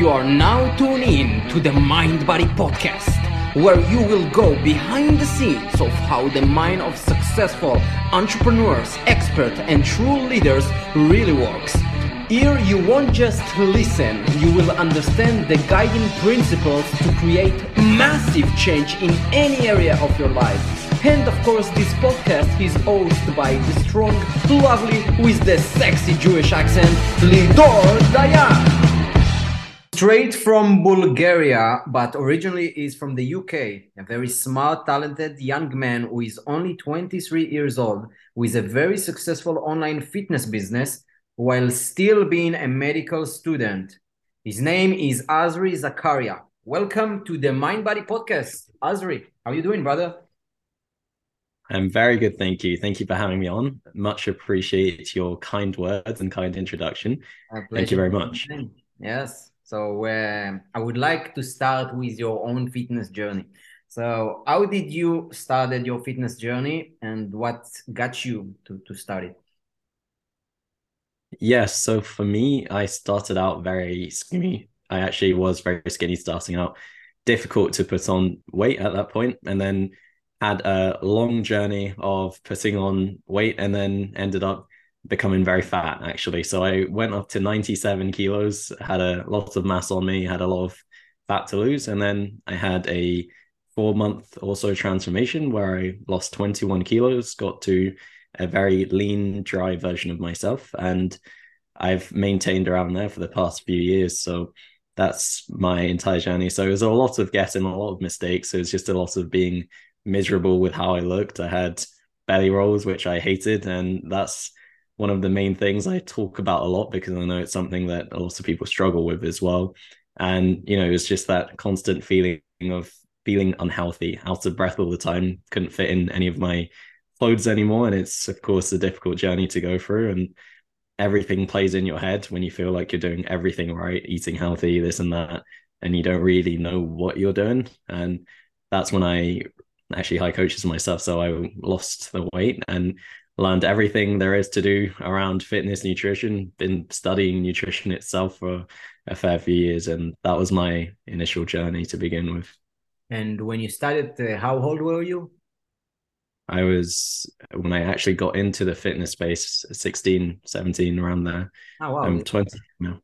You are now tuned in to the Mind Body Podcast, where you will go behind the scenes of how the mind of successful entrepreneurs, experts, and true leaders really works. Here, you won't just listen, you will understand the guiding principles to create massive change in any area of your life. And of course, this podcast is hosted by the strong, lovely, with the sexy Jewish accent, Lidor Dayan straight from Bulgaria, but originally is from the UK. A very smart, talented young man who is only 23 years old, with a very successful online fitness business while still being a medical student. His name is Azri Zakaria. Welcome to the Mind Body Podcast. Azri, how are you doing, brother? I'm very good, thank you. Thank you for having me on. Much appreciate your kind words and kind introduction. Thank you very much. Yes. So uh, I would like to start with your own fitness journey. So how did you started your fitness journey and what got you to, to start it? Yes, so for me, I started out very skinny. I actually was very skinny starting out. Difficult to put on weight at that point, and then had a long journey of putting on weight, and then ended up becoming very fat actually. So I went up to 97 kilos, had a lot of mass on me, had a lot of fat to lose. And then I had a four month or so transformation where I lost 21 kilos, got to a very lean, dry version of myself. And I've maintained around there for the past few years. So that's my entire journey. So it was a lot of getting a lot of mistakes. It was just a lot of being miserable with how I looked. I had belly rolls, which I hated. And that's one of the main things I talk about a lot because I know it's something that a lot of people struggle with as well. And, you know, it's just that constant feeling of feeling unhealthy, out of breath all the time, couldn't fit in any of my clothes anymore. And it's, of course, a difficult journey to go through. And everything plays in your head when you feel like you're doing everything right, eating healthy, this and that, and you don't really know what you're doing. And that's when I actually high coaches myself. So I lost the weight and learned everything there is to do around fitness nutrition been studying nutrition itself for a fair few years and that was my initial journey to begin with. And when you started uh, how old were you? I was when i actually got into the fitness space 16 17 around there. Oh wow. I'm 20 now.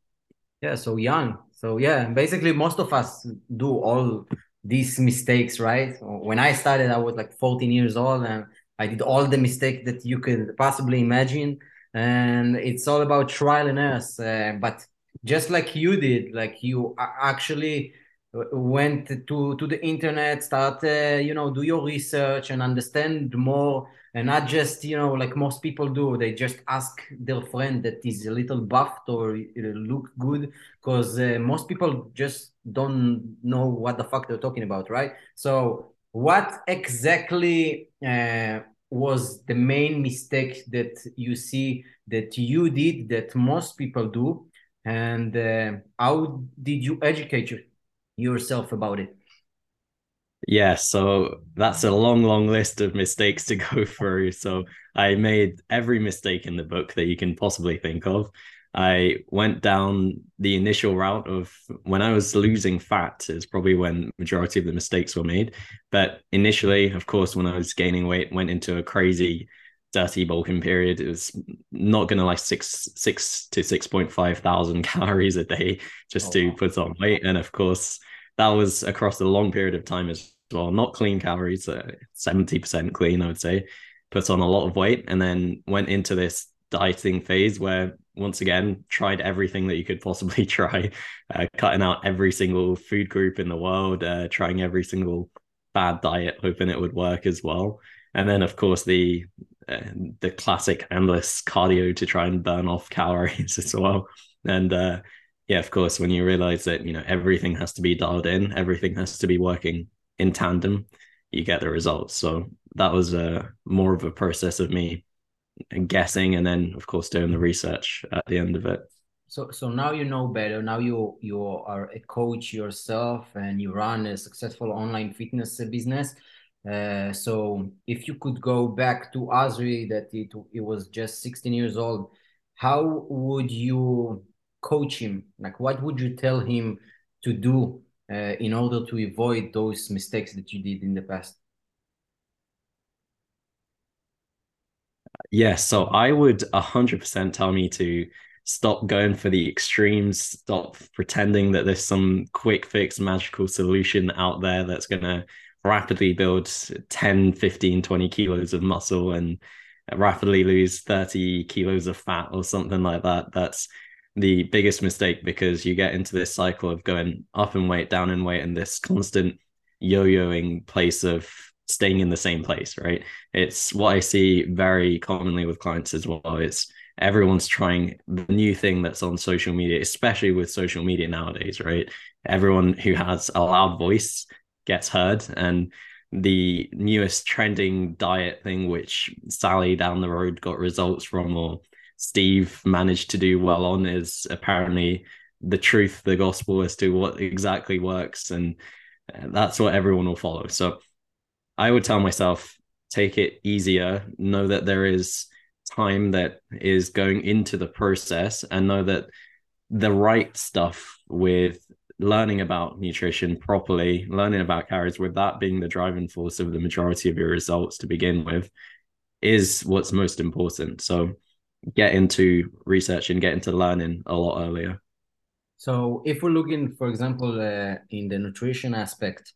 Yeah so young. So yeah basically most of us do all these mistakes right? When i started i was like 14 years old and I did all the mistakes that you could possibly imagine, and it's all about trial and error. Uh, but just like you did, like you actually went to to the internet, start uh, you know do your research and understand more, and not just you know like most people do. They just ask their friend that is a little buffed or look good, because uh, most people just don't know what the fuck they're talking about, right? So what exactly uh, was the main mistake that you see that you did that most people do? And uh, how did you educate you, yourself about it? Yeah so that's a long long list of mistakes to go through. So i made every mistake in the book that you can possibly think of I went down the initial route of when I was losing fat is probably when majority of the mistakes were made. But initially, of course, when I was gaining weight, went into a crazy dirty bulking period. It was not going to like six six to six point five thousand calories a day just oh, to wow. put on weight, and of course that was across a long period of time as well. Not clean calories, uh, seventy uh, percent clean, I would say. Put on a lot of weight, and then went into this dieting phase where once again tried everything that you could possibly try uh, cutting out every single food group in the world uh, trying every single bad diet hoping it would work as well. And then of course the uh, the classic endless cardio to try and burn off calories as well. And uh, yeah of course when you realize that you know everything has to be dialed in everything has to be working in tandem you get the results. So that was a uh, more of a process of me and guessing and then of course doing the research at the end of it so so now you know better now you you are a coach yourself and you run a successful online fitness business uh, so if you could go back to Azri that it, it was just 16 years old how would you coach him? Like, what would you tell him to do uh, in order to avoid those mistakes that you did in the past? Yeah, so I would 100% tell me to stop going for the extremes, stop pretending that there's some quick fix magical solution out there that's going to rapidly build 10, 15, 20 kilos of muscle and rapidly lose 30 kilos of fat or something like that. That's the biggest mistake because you get into this cycle of going up in weight, down in weight, and this constant yo-yoing place of staying in the same place, right? It's what I see very commonly with clients as well. It's everyone's trying the new thing that's on social media, especially with social media nowadays, right? Everyone who has a loud voice gets heard. And the newest trending diet thing, which Sally down the road got results from, or Steve managed to do well on, is apparently the truth, the gospel as to what exactly works. And uh, that's what everyone will follow. So I would tell myself, take it easier, know that there is time that is going into the process, and know that the right stuff with learning about nutrition properly, learning about calories, with that being the driving force of the majority of your results to begin with, is what's most important. So get into research and get into learning a lot earlier. So if we're looking, for example, uh, in the nutrition aspect,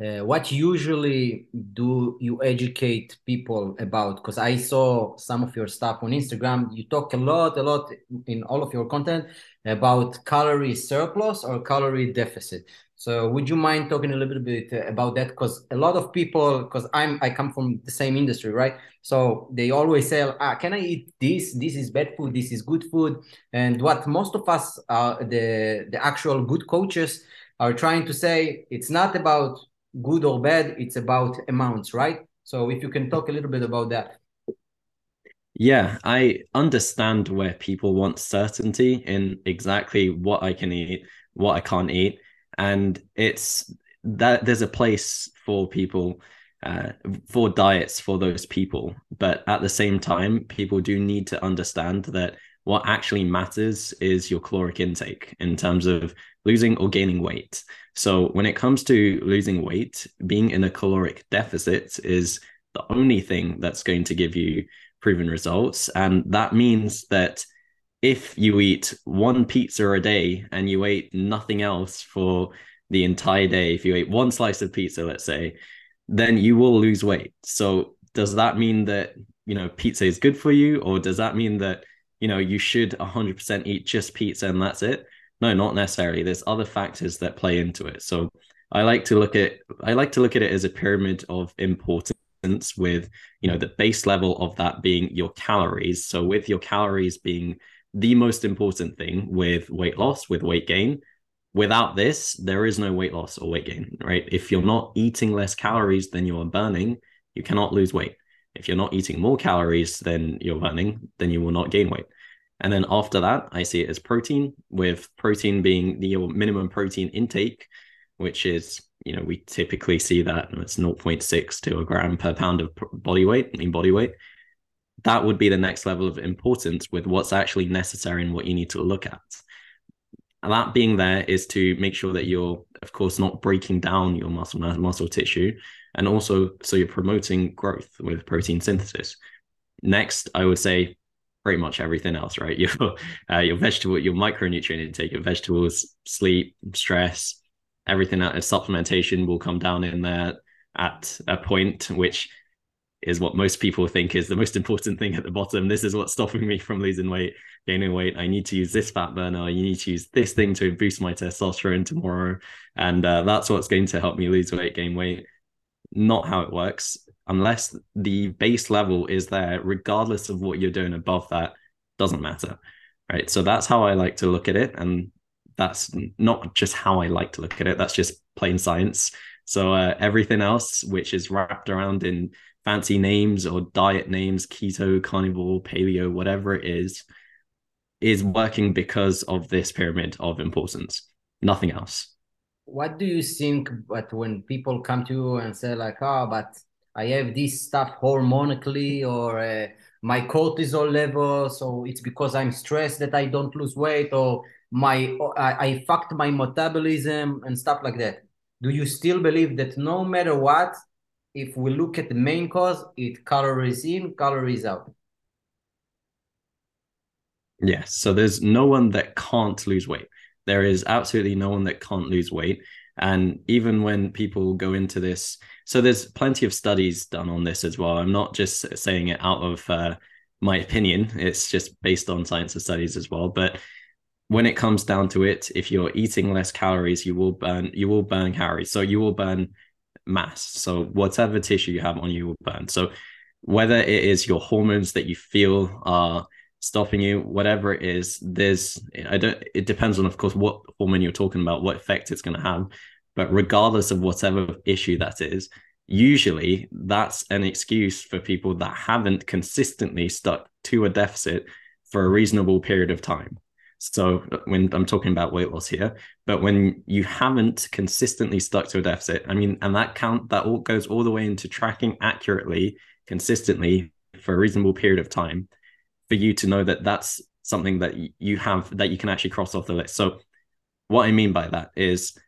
uh, what usually do you educate people about? Because i saw some of your stuff on instagram. You talk a lot a lot in all of your content about calorie surplus or calorie deficit. So would you mind talking a little bit about that? Because a lot of people because i'm i come from the same industry right? So they always say ah can i eat this? This is bad food. This is good food. And what most of us are the the actual good coaches are trying to say it's not about good or bad it's about amounts right? So if you can talk a little bit about that. Yeah i understand where people want certainty in exactly what i can eat what i can't eat. And it's that there's a place for people uh, for diets for those people. But at the same time people do need to understand that what actually matters is your caloric intake in terms of losing or gaining weight so when it comes to losing weight, being in a caloric deficit is the only thing that's going to give you proven results. And that means that if you eat one pizza a day and you ate nothing else for the entire day, if you ate one slice of pizza, let's say, then you will lose weight. So does that mean that, you know, pizza is good for you? Or does that mean that, you know, you should 100% eat just pizza and that's it? No, not necessarily. There's other factors that play into it. So I like to look at I like to look at it as a pyramid of importance with you know the base level of that being your calories. So with your calories being the most important thing with weight loss, with weight gain. Without this, there is no weight loss or weight gain, right? If you're not eating less calories than you are burning, you cannot lose weight. If you're not eating more calories than you're burning, then you will not gain weight. And then after that, I see it as protein, with protein being the minimum protein intake, which is, you know, we typically see that it's 0.6 to a gram per pound of body weight, in body weight. That would be the next level of importance with what's actually necessary and what you need to look at. And that being there is to make sure that you're, of course, not breaking down your muscle muscle tissue, and also so you're promoting growth with protein synthesis. Next, I would say pretty much everything else, right? Your uh, your vegetable, your micronutrient intake, your vegetables, sleep, stress, everything that is supplementation will come down in there at a point which is what most people think is the most important thing at the bottom. This is what's stopping me from losing weight, gaining weight. I need to use this fat burner. You need to use this thing to boost my testosterone tomorrow, and uh, that's what's going to help me lose weight, gain weight. Not how it works unless the base level is there, regardless of what you're doing above that, doesn't matter. Right. So that's how I like to look at it. And that's not just how I like to look at it, that's just plain science. So uh, everything else, which is wrapped around in fancy names or diet names, keto, carnivore, paleo, whatever it is, is working because of this pyramid of importance, nothing else. What do you think? But when people come to you and say like, "Oh, but I have this stuff hormonally or uh, my cortisol level. So it's because I'm stressed that I don't lose weight. Or my I, I fucked my metabolism and stuff like that do you still believe that no matter what if we look at the main cause it calories in calories out yes so there's no one that can't lose weight there is absolutely no one that can't lose weight and even when people go into this so there's plenty of studies done on this as well i'm not just saying it out of uh, my opinion it's just based on science of studies as well but when it comes down to it, if you're eating less calories, you will burn you will burn calories. So you will burn mass. So whatever tissue you have on you will burn. So whether it is your hormones that you feel are stopping you, whatever it is, there's I don't it depends on of course what hormone you're talking about, what effect it's going to have. But regardless of whatever issue that is, usually that's an excuse for people that haven't consistently stuck to a deficit for a reasonable period of time. So when I'm talking about weight loss here, but when you haven't consistently stuck to a deficit, I mean, and that count that all goes all the way into tracking accurately, consistently for a reasonable period of time, for you to know that that's something that you have that you can actually cross off the list. So what I mean by that is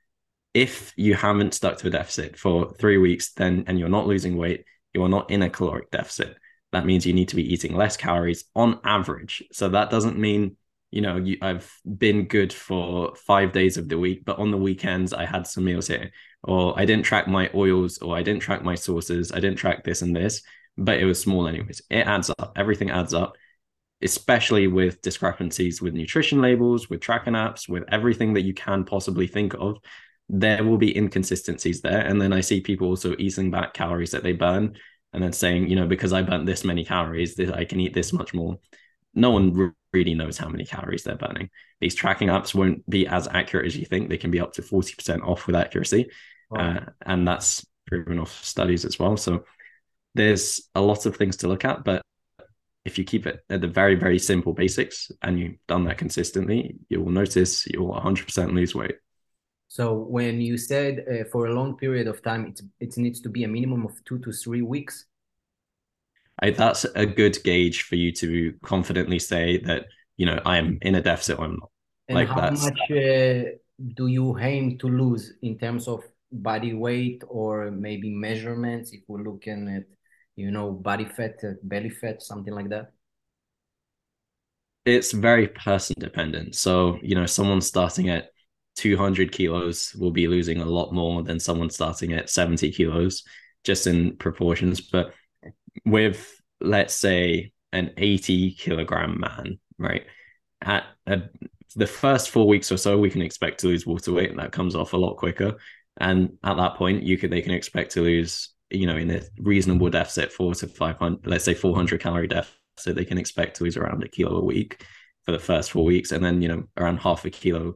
if you haven't stuck to a deficit for three weeks, then and you're not losing weight, you are not in a caloric deficit. That means you need to be eating less calories on average. So that doesn't mean you know, you, I've been good for five days of the week, but on the weekends I had some meals here, or I didn't track my oils, or I didn't track my sources, I didn't track this and this, but it was small anyways. It adds up. Everything adds up, especially with discrepancies with nutrition labels, with tracking apps, with everything that you can possibly think of. There will be inconsistencies there. And then I see people also easing back calories that they burn and then saying, you know, because I burnt this many calories, I can eat this much more. No one really knows how many calories they're burning. These tracking apps won't be as accurate as you think. They can be up to 40% off with accuracy. Wow. Uh, and that's proven off studies as well. So there's a lot of things to look at, but if you keep it at the very, very simple basics and you've done that consistently, you will notice you'll 100% lose weight. So when you said uh, for a long period of time, it's, it needs to be a minimum of two to three weeks I, that's a good gauge for you to confidently say that you know I am in a deficit or I'm not. And like how that's... much uh, do you aim to lose in terms of body weight or maybe measurements? If we're looking at you know body fat, uh, belly fat, something like that. It's very person dependent. So you know, someone starting at 200 kilos will be losing a lot more than someone starting at 70 kilos, just in proportions. But with let's say an 80 kilogram man, right? At a, the first four weeks or so, we can expect to lose water weight, and that comes off a lot quicker. And at that point, you could they can expect to lose, you know, in a reasonable deficit, four to five hundred, let's say 400 calorie deficit, so they can expect to lose around a kilo a week for the first four weeks, and then you know around half a kilo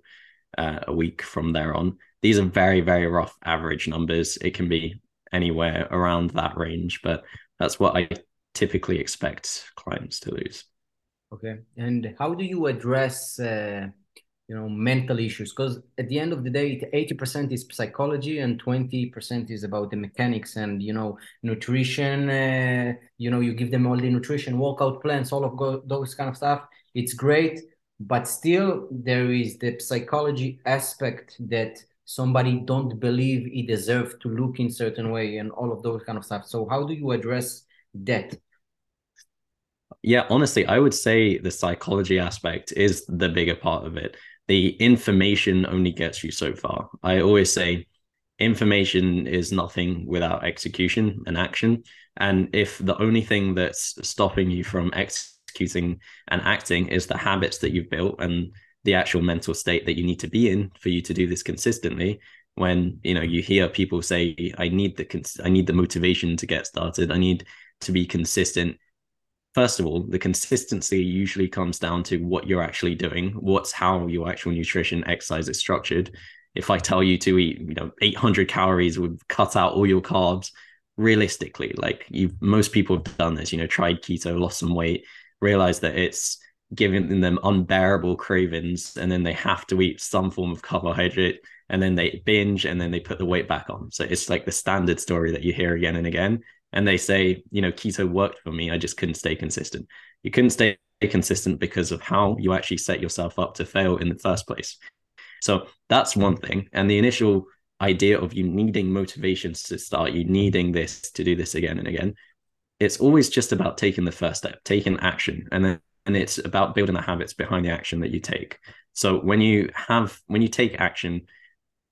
uh, a week from there on. These are very very rough average numbers. It can be anywhere around that range, but that's what I typically expect clients to lose. Okay, and how do you address uh, you know mental issues? Because at the end of the day, eighty percent is psychology and twenty percent is about the mechanics and you know nutrition. Uh, you know, you give them all the nutrition, workout plans, all of go- those kind of stuff. It's great, but still there is the psychology aspect that somebody don't believe he deserves to look in certain way and all of those kind of stuff so how do you address that yeah honestly i would say the psychology aspect is the bigger part of it the information only gets you so far. I always say information is nothing without execution and action. And if the only thing that's stopping you from executing and acting is the habits that you've built and the actual mental state that you need to be in for you to do this consistently when you know you hear people say i need the cons- i need the motivation to get started. I need to be consistent first of all the consistency usually comes down to what you're actually doing what's how your actual nutrition exercise is structured. If i tell you to eat you know 800 calories would cut out all your carbs realistically like you most people have done this you know tried keto lost some weight realized that it's giving them unbearable cravings and then they have to eat some form of carbohydrate and then they binge and then they put the weight back on. So it's like the standard story that you hear again and again and they say you know keto worked for me i just couldn't stay consistent you couldn't stay consistent because of how you actually set yourself up to fail in the first place. So that's one thing. And the initial idea of you needing motivations to start, you needing this to do this again and again, it's always just about taking the first step, taking action, and then and it's about building the habits behind the action that you take. So when you have when you take action,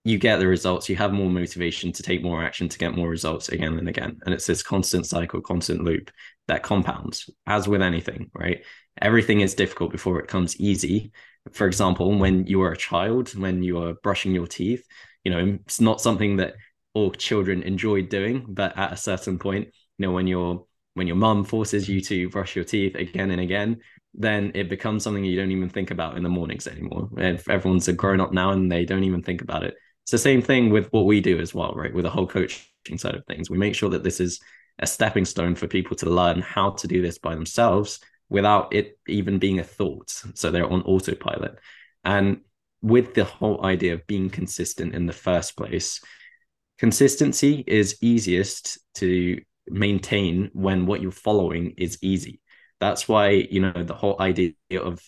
you get the results. You have more motivation to take more action to get more results again and again. And it's this constant cycle, constant loop that compounds, as with anything, right? Everything is difficult before it comes easy. For example, when you are a child, when you are brushing your teeth, you know, it's not something that all children enjoy doing, but at a certain point, you know, when your when your mum forces you to brush your teeth again and again, then it becomes something you don't even think about in the mornings anymore. And everyone's a grown up now and they don't even think about it. It's the same thing with what we do as well, right? With the whole coaching side of things. We make sure that this is a stepping stone for people to learn how to do this by themselves without it even being a thought. So they're on autopilot. And with the whole idea of being consistent in the first place, consistency is easiest to maintain when what you're following is easy. That's why, you know, the whole idea of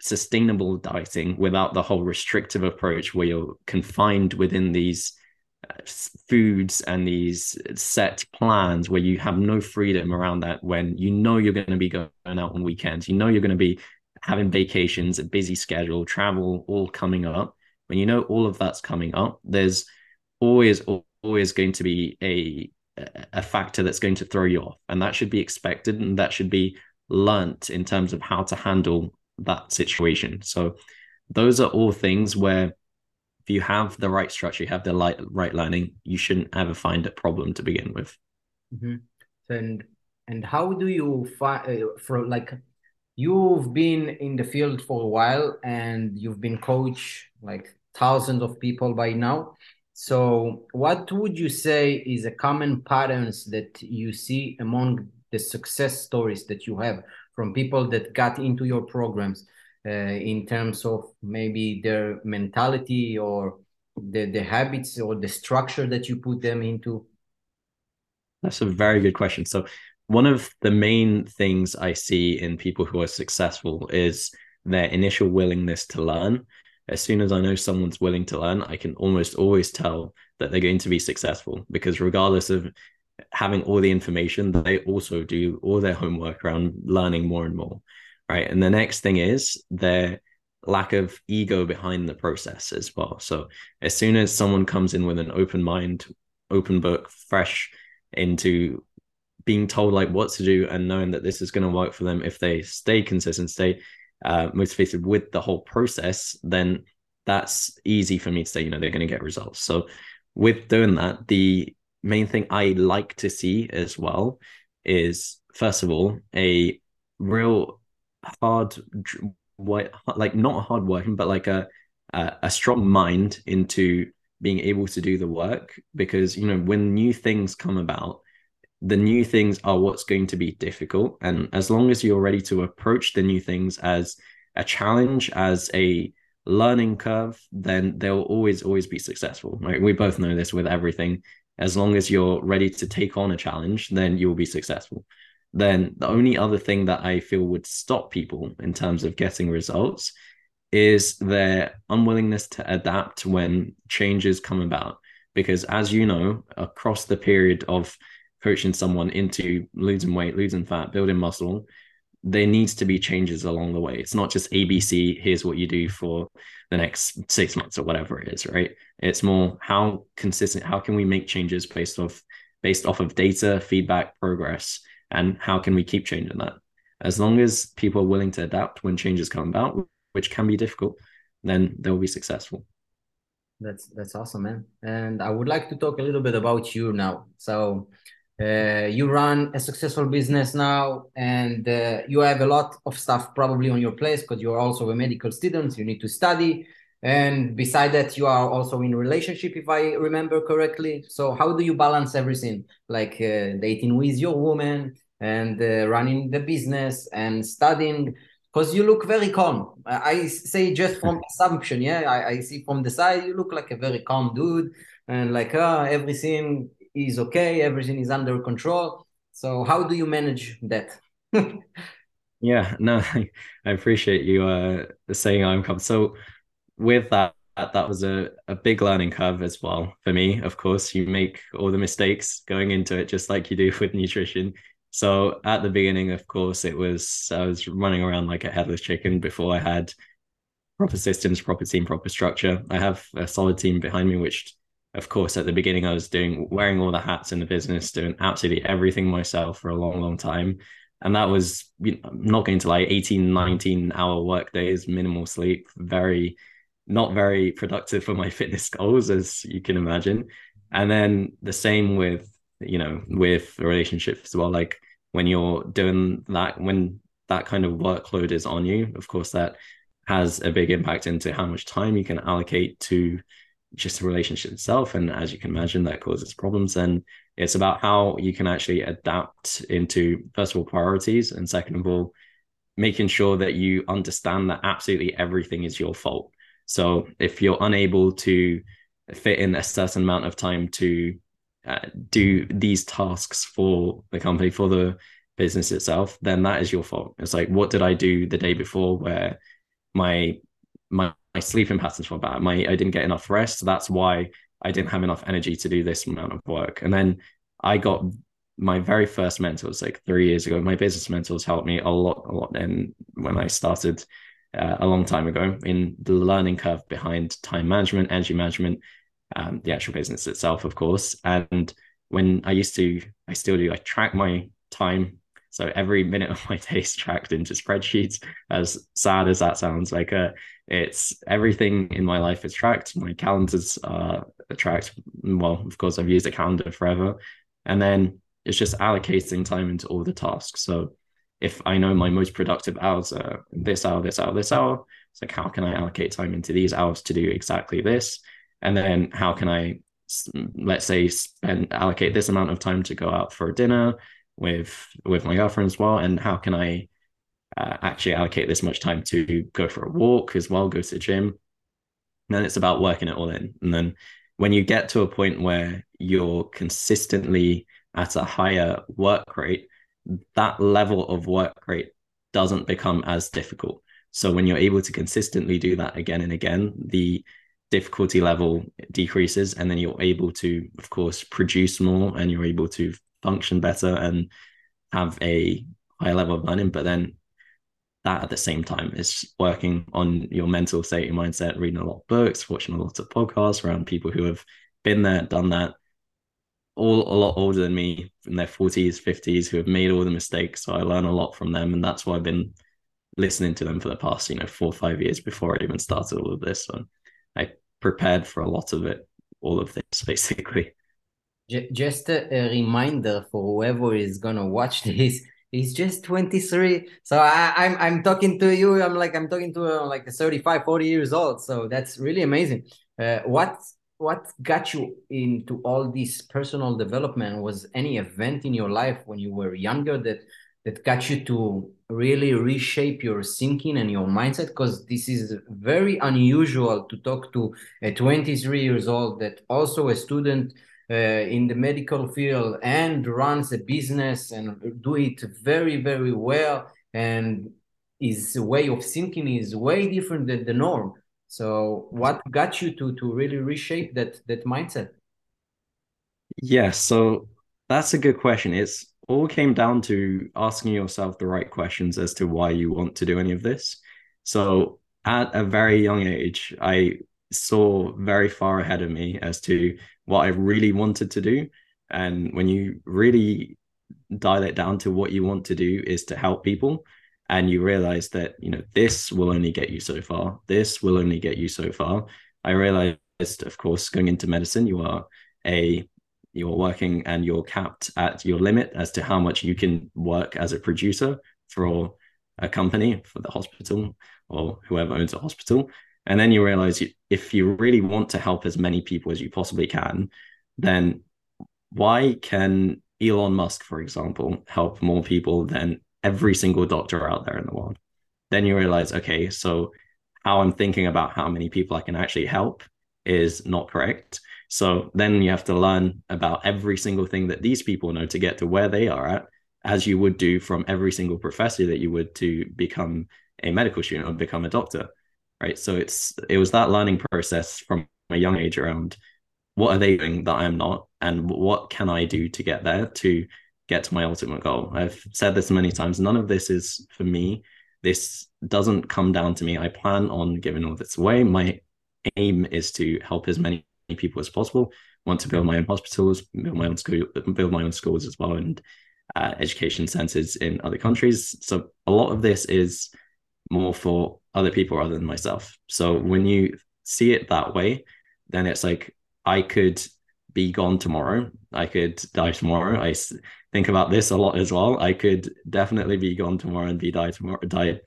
sustainable dieting without the whole restrictive approach where you're confined within these uh, foods and these set plans where you have no freedom around that when you know you're going to be going out on weekends you know you're going to be having vacations, a busy schedule, travel all coming up, when you know all of that's coming up, there's always always going to be a a factor that's going to throw you off, and that should be expected, and that should be learnt in terms of how to handle that situation. So those are all things where if you have the right structure, you have the right right learning, you shouldn't ever find a problem to begin with. Mm-hmm. And and how do you find uh, like you've been in the field for a while and you've been coach like thousands of people by now so what would you say is a common patterns that you see among the success stories that you have from people that got into your programs uh, in terms of maybe their mentality or the, the habits or the structure that you put them into that's a very good question so one of the main things I see in people who are successful is their initial willingness to learn. As soon as I know someone's willing to learn, I can almost always tell that they're going to be successful because regardless of having all the information, they also do all their homework around learning more and more. Right. And the next thing is their lack of ego behind the process as well. So as soon as someone comes in with an open mind, open book, fresh into being told like what to do and knowing that this is going to work for them if they stay consistent stay uh, motivated with the whole process then that's easy for me to say you know they're going to get results so with doing that the main thing i like to see as well is first of all a real hard like not hard working but like a a strong mind into being able to do the work because you know when new things come about the new things are what's going to be difficult. And as long as you're ready to approach the new things as a challenge, as a learning curve, then they'll always, always be successful. Right. We both know this with everything. As long as you're ready to take on a challenge, then you'll be successful. Then the only other thing that I feel would stop people in terms of getting results is their unwillingness to adapt when changes come about. Because as you know, across the period of coaching someone into losing weight, losing fat, building muscle, there needs to be changes along the way. It's not just ABC, here's what you do for the next six months or whatever it is, right? It's more how consistent, how can we make changes based off based off of data, feedback, progress, and how can we keep changing that? As long as people are willing to adapt when changes come about, which can be difficult, then they'll be successful. That's that's awesome, man. And I would like to talk a little bit about you now. So uh, you run a successful business now and uh, you have a lot of stuff probably on your place because you're also a medical student you need to study. And beside that you are also in relationship if i remember correctly. So how do you balance everything? Like uh, dating with your woman and uh, running the business and studying? Because you look very calm. I say just from assumption yeah? I, I see from the side you look like a very calm dude and like uh, everything is okay, everything is under control. So how do you manage that? Yeah, no, I appreciate you uh saying I'm comfortable. So with that, that was a, a big learning curve as well for me. Of course, you make all the mistakes going into it, just like you do with nutrition. So at the beginning, of course, it was I was running around like a headless chicken before I had proper systems, proper team, proper structure. I have a solid team behind me, which of course at the beginning I was doing wearing all the hats in the business, doing absolutely everything myself for a long, long time. And that was not going to like 18 19 hour work days minimal sleep very not very productive for my fitness goals as you can imagine. And then the same with you know with relationships as well. Like when you're doing that when that kind of workload is on you of course that has a big impact into how much time you can allocate to just the relationship itself and as you can imagine that causes problems and it's about how you can actually adapt into first of all priorities and second of all making sure that you understand that absolutely everything is your fault. So if you're unable to fit in a certain amount of time to uh, do these tasks for the company for the business itself then that is your fault. It's like what did i do the day before where my my, my sleeping patterns were bad my i didn't get enough rest so that's why I didn't have enough energy to do this amount of work. And then I got my very first mentors like three years ago. My business mentors helped me a lot, a lot. And when I started uh, a long time ago in the learning curve behind time management, energy management, um, the actual business itself, of course. And when I used to, I still do, I track my time. So every minute of my day is tracked into spreadsheets. As sad as that sounds, like uh, it's everything in my life is tracked. My calendars uh, are tracked. Well, of course, I've used a calendar forever, and then it's just allocating time into all the tasks. So if I know my most productive hours are this hour, this hour, this hour, it's like how can I allocate time into these hours to do exactly this, and then how can I, let's say, spend allocate this amount of time to go out for dinner with with my girlfriend as well, and how can I uh, actually allocate this much time to go for a walk as well, go to the gym. And then it's about working it all in. And then when you get to a point where you're consistently at a higher work rate, that level of work rate doesn't become as difficult. So when you're able to consistently do that again and again, the difficulty level decreases and then you're able to of course produce more and you're able to function better and have a higher level of learning but then that at the same time is working on your mental state, your mindset, reading a lot of books, watching a lot of podcasts around people who have been there, done that, all a lot older than me in their 40s, 50s, who have made all the mistakes. So I learn a lot from them. And that's why I've been listening to them for the past, you know, four or five years before I even started all of this. So I prepared for a lot of it, all of this basically. Just a, a reminder for whoever is going to watch this he's just 23 so I, I'm, I'm talking to you i'm like i'm talking to uh, like a 35 40 years old. So that's really amazing. Uh, what what got you into all this personal development? Was any event in your life when you were younger that that got you to really reshape your thinking and your mindset? Because this is very unusual to talk to a 23 years old that also a student Uh, in the medical field and runs a business and do it very very well and his way of thinking is way different than the norm. So what got you to to really reshape that that mindset? Yeah so that's a good question. It's all came down to asking yourself the right questions as to why you want to do any of this. So at a very young age i saw very far ahead of me as to what I really wanted to do. And when you really dial it down to what you want to do is to help people, and you realize that, you know, this will only get you so far, this will only get you so far. I realized, of course, going into medicine, you are a you're working and you're capped at your limit as to how much you can work as a producer for a company, for the hospital or whoever owns a hospital. And then you realize you, if you really want to help as many people as you possibly can, then why can Elon Musk, for example, help more people than every single doctor out there in the world? Then you realize, okay, so how I'm thinking about how many people I can actually help is not correct. So then you have to learn about every single thing that these people know to get to where they are at. as you would do from every single professor that you would to become a medical student or become a doctor right? So it's it was that learning process from a young age around what are they doing that i'm not? And what can i do to get there to get to my ultimate goal? I've said this many times none of this is for me. This doesn't come down to me. I plan on giving all this away. My aim is to help as many people as possible. Want to build my own hospitals build my own school build my own schools as well and uh, education centers in other countries. So a lot of this is more for other people rather than myself. So when you see it that way, then it's like I could be gone tomorrow. I could die tomorrow. I think about this a lot as well. I could definitely be gone tomorrow and be die tomorrow. Die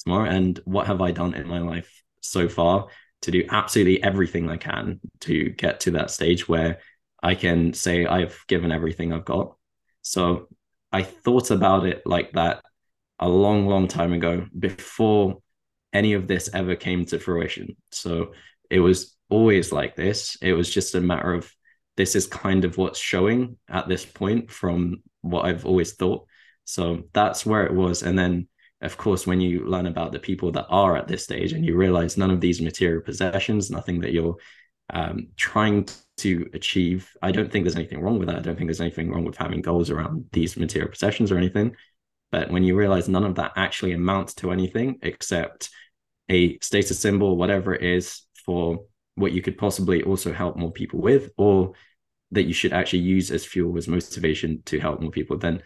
tomorrow. And what have I done in my life so far to do absolutely everything I can to get to that stage where I can say I've given everything I've got. So I thought about it like that a long, long time ago before any of this ever came to fruition. So it was always like this. It was just a matter of this is kind of what's showing at this point from what I've always thought. So that's where it was. And then, of course, when you learn about the people that are at this stage and you realize none of these material possessions, nothing that you're um, trying to achieve, I don't think there's anything wrong with that. I don't think there's anything wrong with having goals around these material possessions or anything. But when you realize none of that actually amounts to anything except a status symbol, whatever it is, for what you could possibly also help more people with, or that you should actually use as fuel, as motivation to help more people, then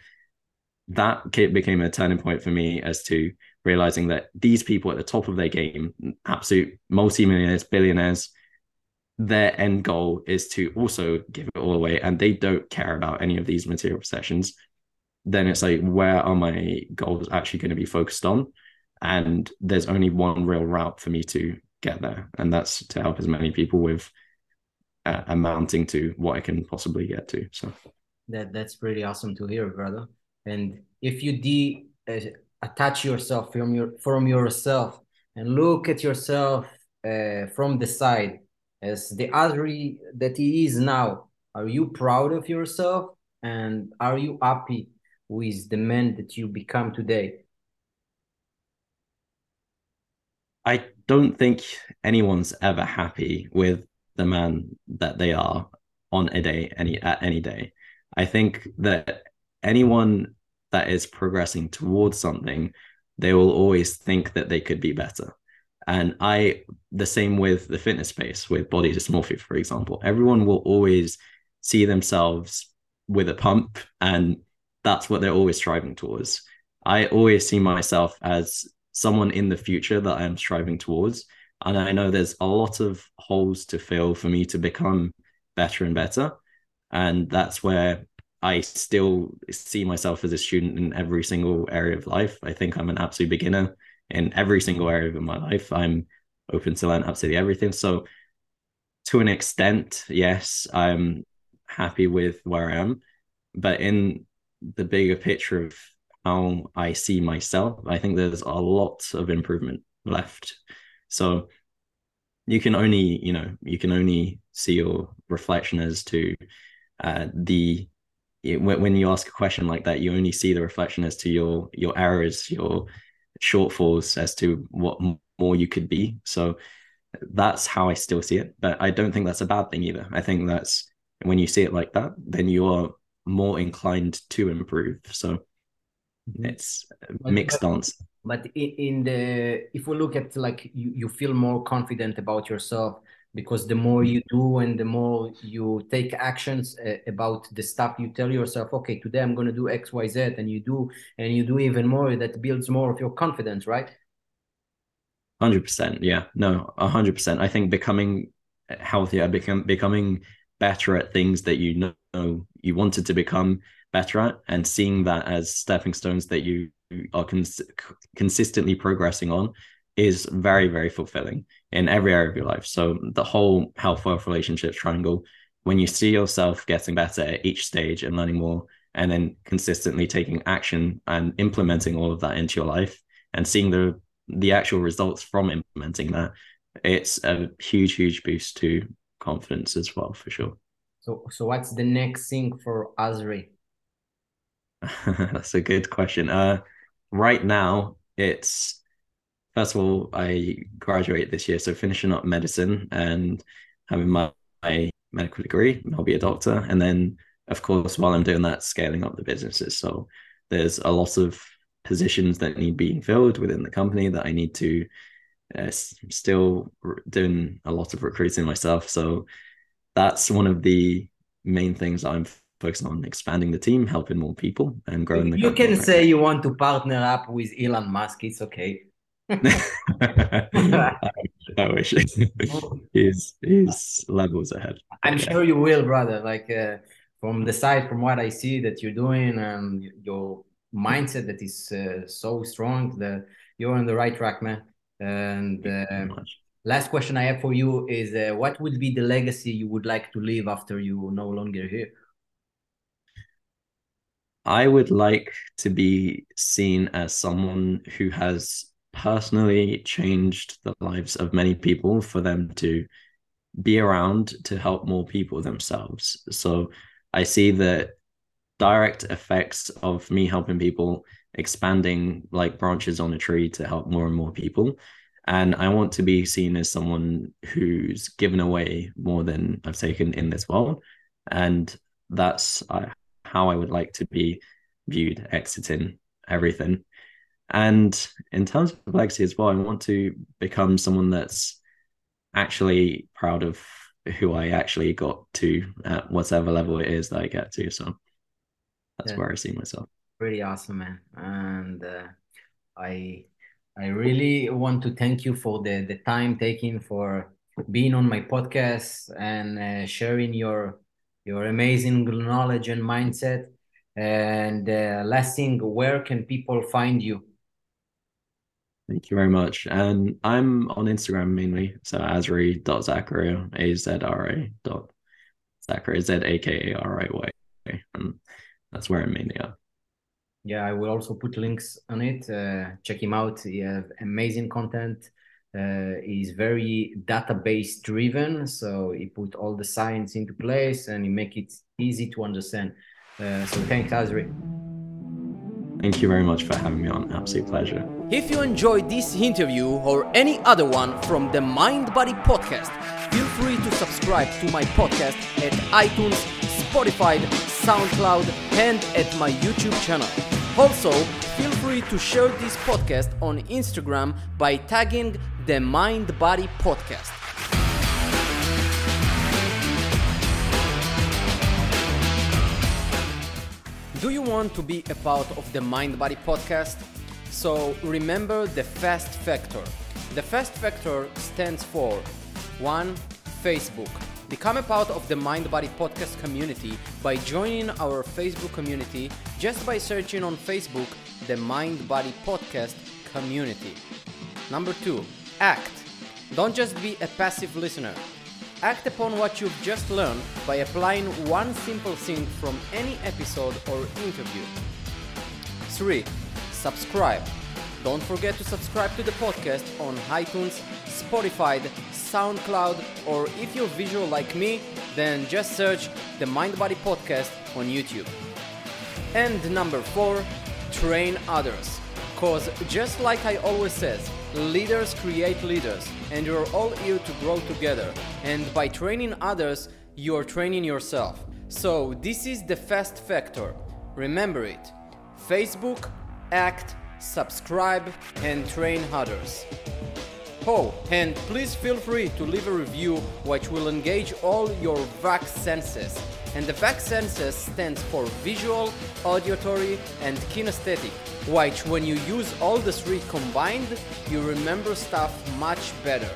that became a turning point for me as to realizing that these people at the top of their game, absolute multimillionaires, billionaires, their end goal is to also give it all away and they don't care about any of these material possessions then it's like where are my goals actually going to be focused on? And there's only one real route for me to get there and that's to help as many people with uh, amounting to what i can possibly get to so. That that's pretty awesome to hear brother. And if you de uh, attach yourself from your from yourself and look at yourself uh, from the side as the Azri that he is now are you proud of yourself? And are you happy with the man that you become today? I don't think anyone's ever happy with the man that they are on a day any at any day. I think that anyone that is progressing towards something, they will always think that they could be better. And I, the same with the fitness space, with body dysmorphia, for example, everyone will always see themselves with a pump and that's what they're always striving towards. I always see myself as someone in the future that I'm striving towards. And I know there's a lot of holes to fill for me to become better and better. And that's where I still see myself as a student in every single area of life. I think I'm an absolute beginner in every single area of my life. I'm open to learn absolutely everything. So, to an extent, yes, I'm happy with where I am. But in the bigger picture of how I see myself, I think there's a lot of improvement left. So you can only, you know, you can only see your reflection as to uh, the when you ask a question like that, you only see the reflection as to your your errors, your shortfalls, as to what more you could be. So that's how I still see it. But I don't think that's a bad thing either. I think that's when you see it like that, then you are more inclined to improve. So it's a mixed but, answer. But in the if we look at like you, you feel more confident about yourself because the more you do and the more you take actions uh, about the stuff you tell yourself okay today i'm going to do xyz and you do and you do even more that builds more of your confidence right 100% yeah no 100% i think becoming healthier become, becoming better at things that you know Oh, you wanted to become better at and seeing that as stepping stones that you are cons- consistently progressing on is very very fulfilling in every area of your life. So the whole health wealth relationships triangle when you see yourself getting better at each stage and learning more and then consistently taking action and implementing all of that into your life and seeing the the actual results from implementing that it's a huge huge boost to confidence as well for sure so so what's the next thing for Azri? That's a good question. Uh, right now, it's first of all, I graduate this year, so finishing up medicine and having my, my medical degree, I'll be a doctor. And then, of course, while I'm doing that, scaling up the businesses. So there's a lot of positions that need being filled within the company that I need to uh, still doing a lot of recruiting myself. So that's one of the main things I'm focusing on expanding the team, helping more people, and growing the. You can right say now. you want to partner up with Elon Musk. It's okay. I, I wish he's he's levels ahead. I'm sure you will, brother. Like uh, from the side, from what I see that you're doing, and your mindset that is uh, so strong, that you're on the right track, man. And uh, last question I have for you is, uh, what would be the legacy you would like to leave after you no longer here? I would like to be seen as someone who has personally changed the lives of many people for them to be around to help more people themselves. So I see the direct effects of me helping people expanding like branches on a tree to help more and more people. And I want to be seen as someone who's given away more than I've taken in this world. And that's uh, how I would like to be viewed exiting everything. And in terms of legacy as well, I want to become someone that's actually proud of who I actually got to at whatever level it is that I get to. So that's yeah. where I see myself. Pretty awesome, man. And uh, I I really want to thank you for the the time taken for being on my podcast and uh, sharing your your amazing knowledge and mindset. And uh, last thing, where can people find you? Thank you very much. And I'm on Instagram mainly. So azri.zakaria, A-Z-R-A dot Zakaria, Z-A-K-A-R-I-Y. And that's where I'm mainly at. Yeah, I will also put links on it. Uh, check him out. He has amazing content. Uh, he's very database driven. So he put all the science into place and he make it easy to understand. Uh, so thanks, Azri. Thank you very much for having me on. Absolute pleasure. If you enjoyed this interview or any other one from the Mind Body podcast, feel free to subscribe to my podcast at iTunes, Spotify, SoundCloud, and at my YouTube channel. Also, feel free to share this podcast on Instagram by tagging the Mind Body Podcast. Do you want to be a part of the Mind Body Podcast? So remember the FAST factor. The FAST factor stands for 1. Facebook. Become a part of the Mind Body Podcast community by joining our Facebook community just by searching on Facebook the Mind Body Podcast community. Number 2. Act. Don't just be a passive listener. Act upon what you've just learned by applying one simple thing from any episode or interview. 3 subscribe. Don't forget to subscribe to the podcast on iTunes, Spotify, SoundCloud, or if you're visual like me, then just search the Mind Body Podcast on YouTube. And number four, train others. Cause just like I always says, leaders create leaders, and you're all here to grow together. And by training others, you're training yourself. So this is the fast factor. Remember it. Facebook, act, subscribe, and train others. And please feel free to leave a review which will engage all your VAC senses. And the VAC senses stands for visual, auditory, and kinesthetic, which when you use all the three combined, you remember stuff much better.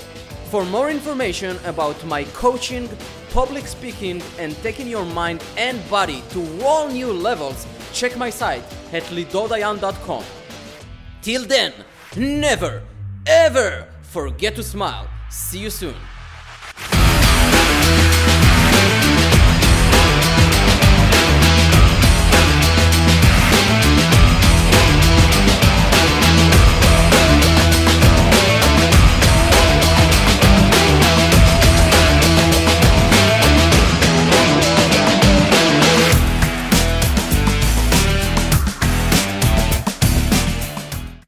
For more information about my coaching, public speaking, and taking your mind and body to all new levels, check my site at lidodayan.com. Till then, never, ever forget to smile. See you soon.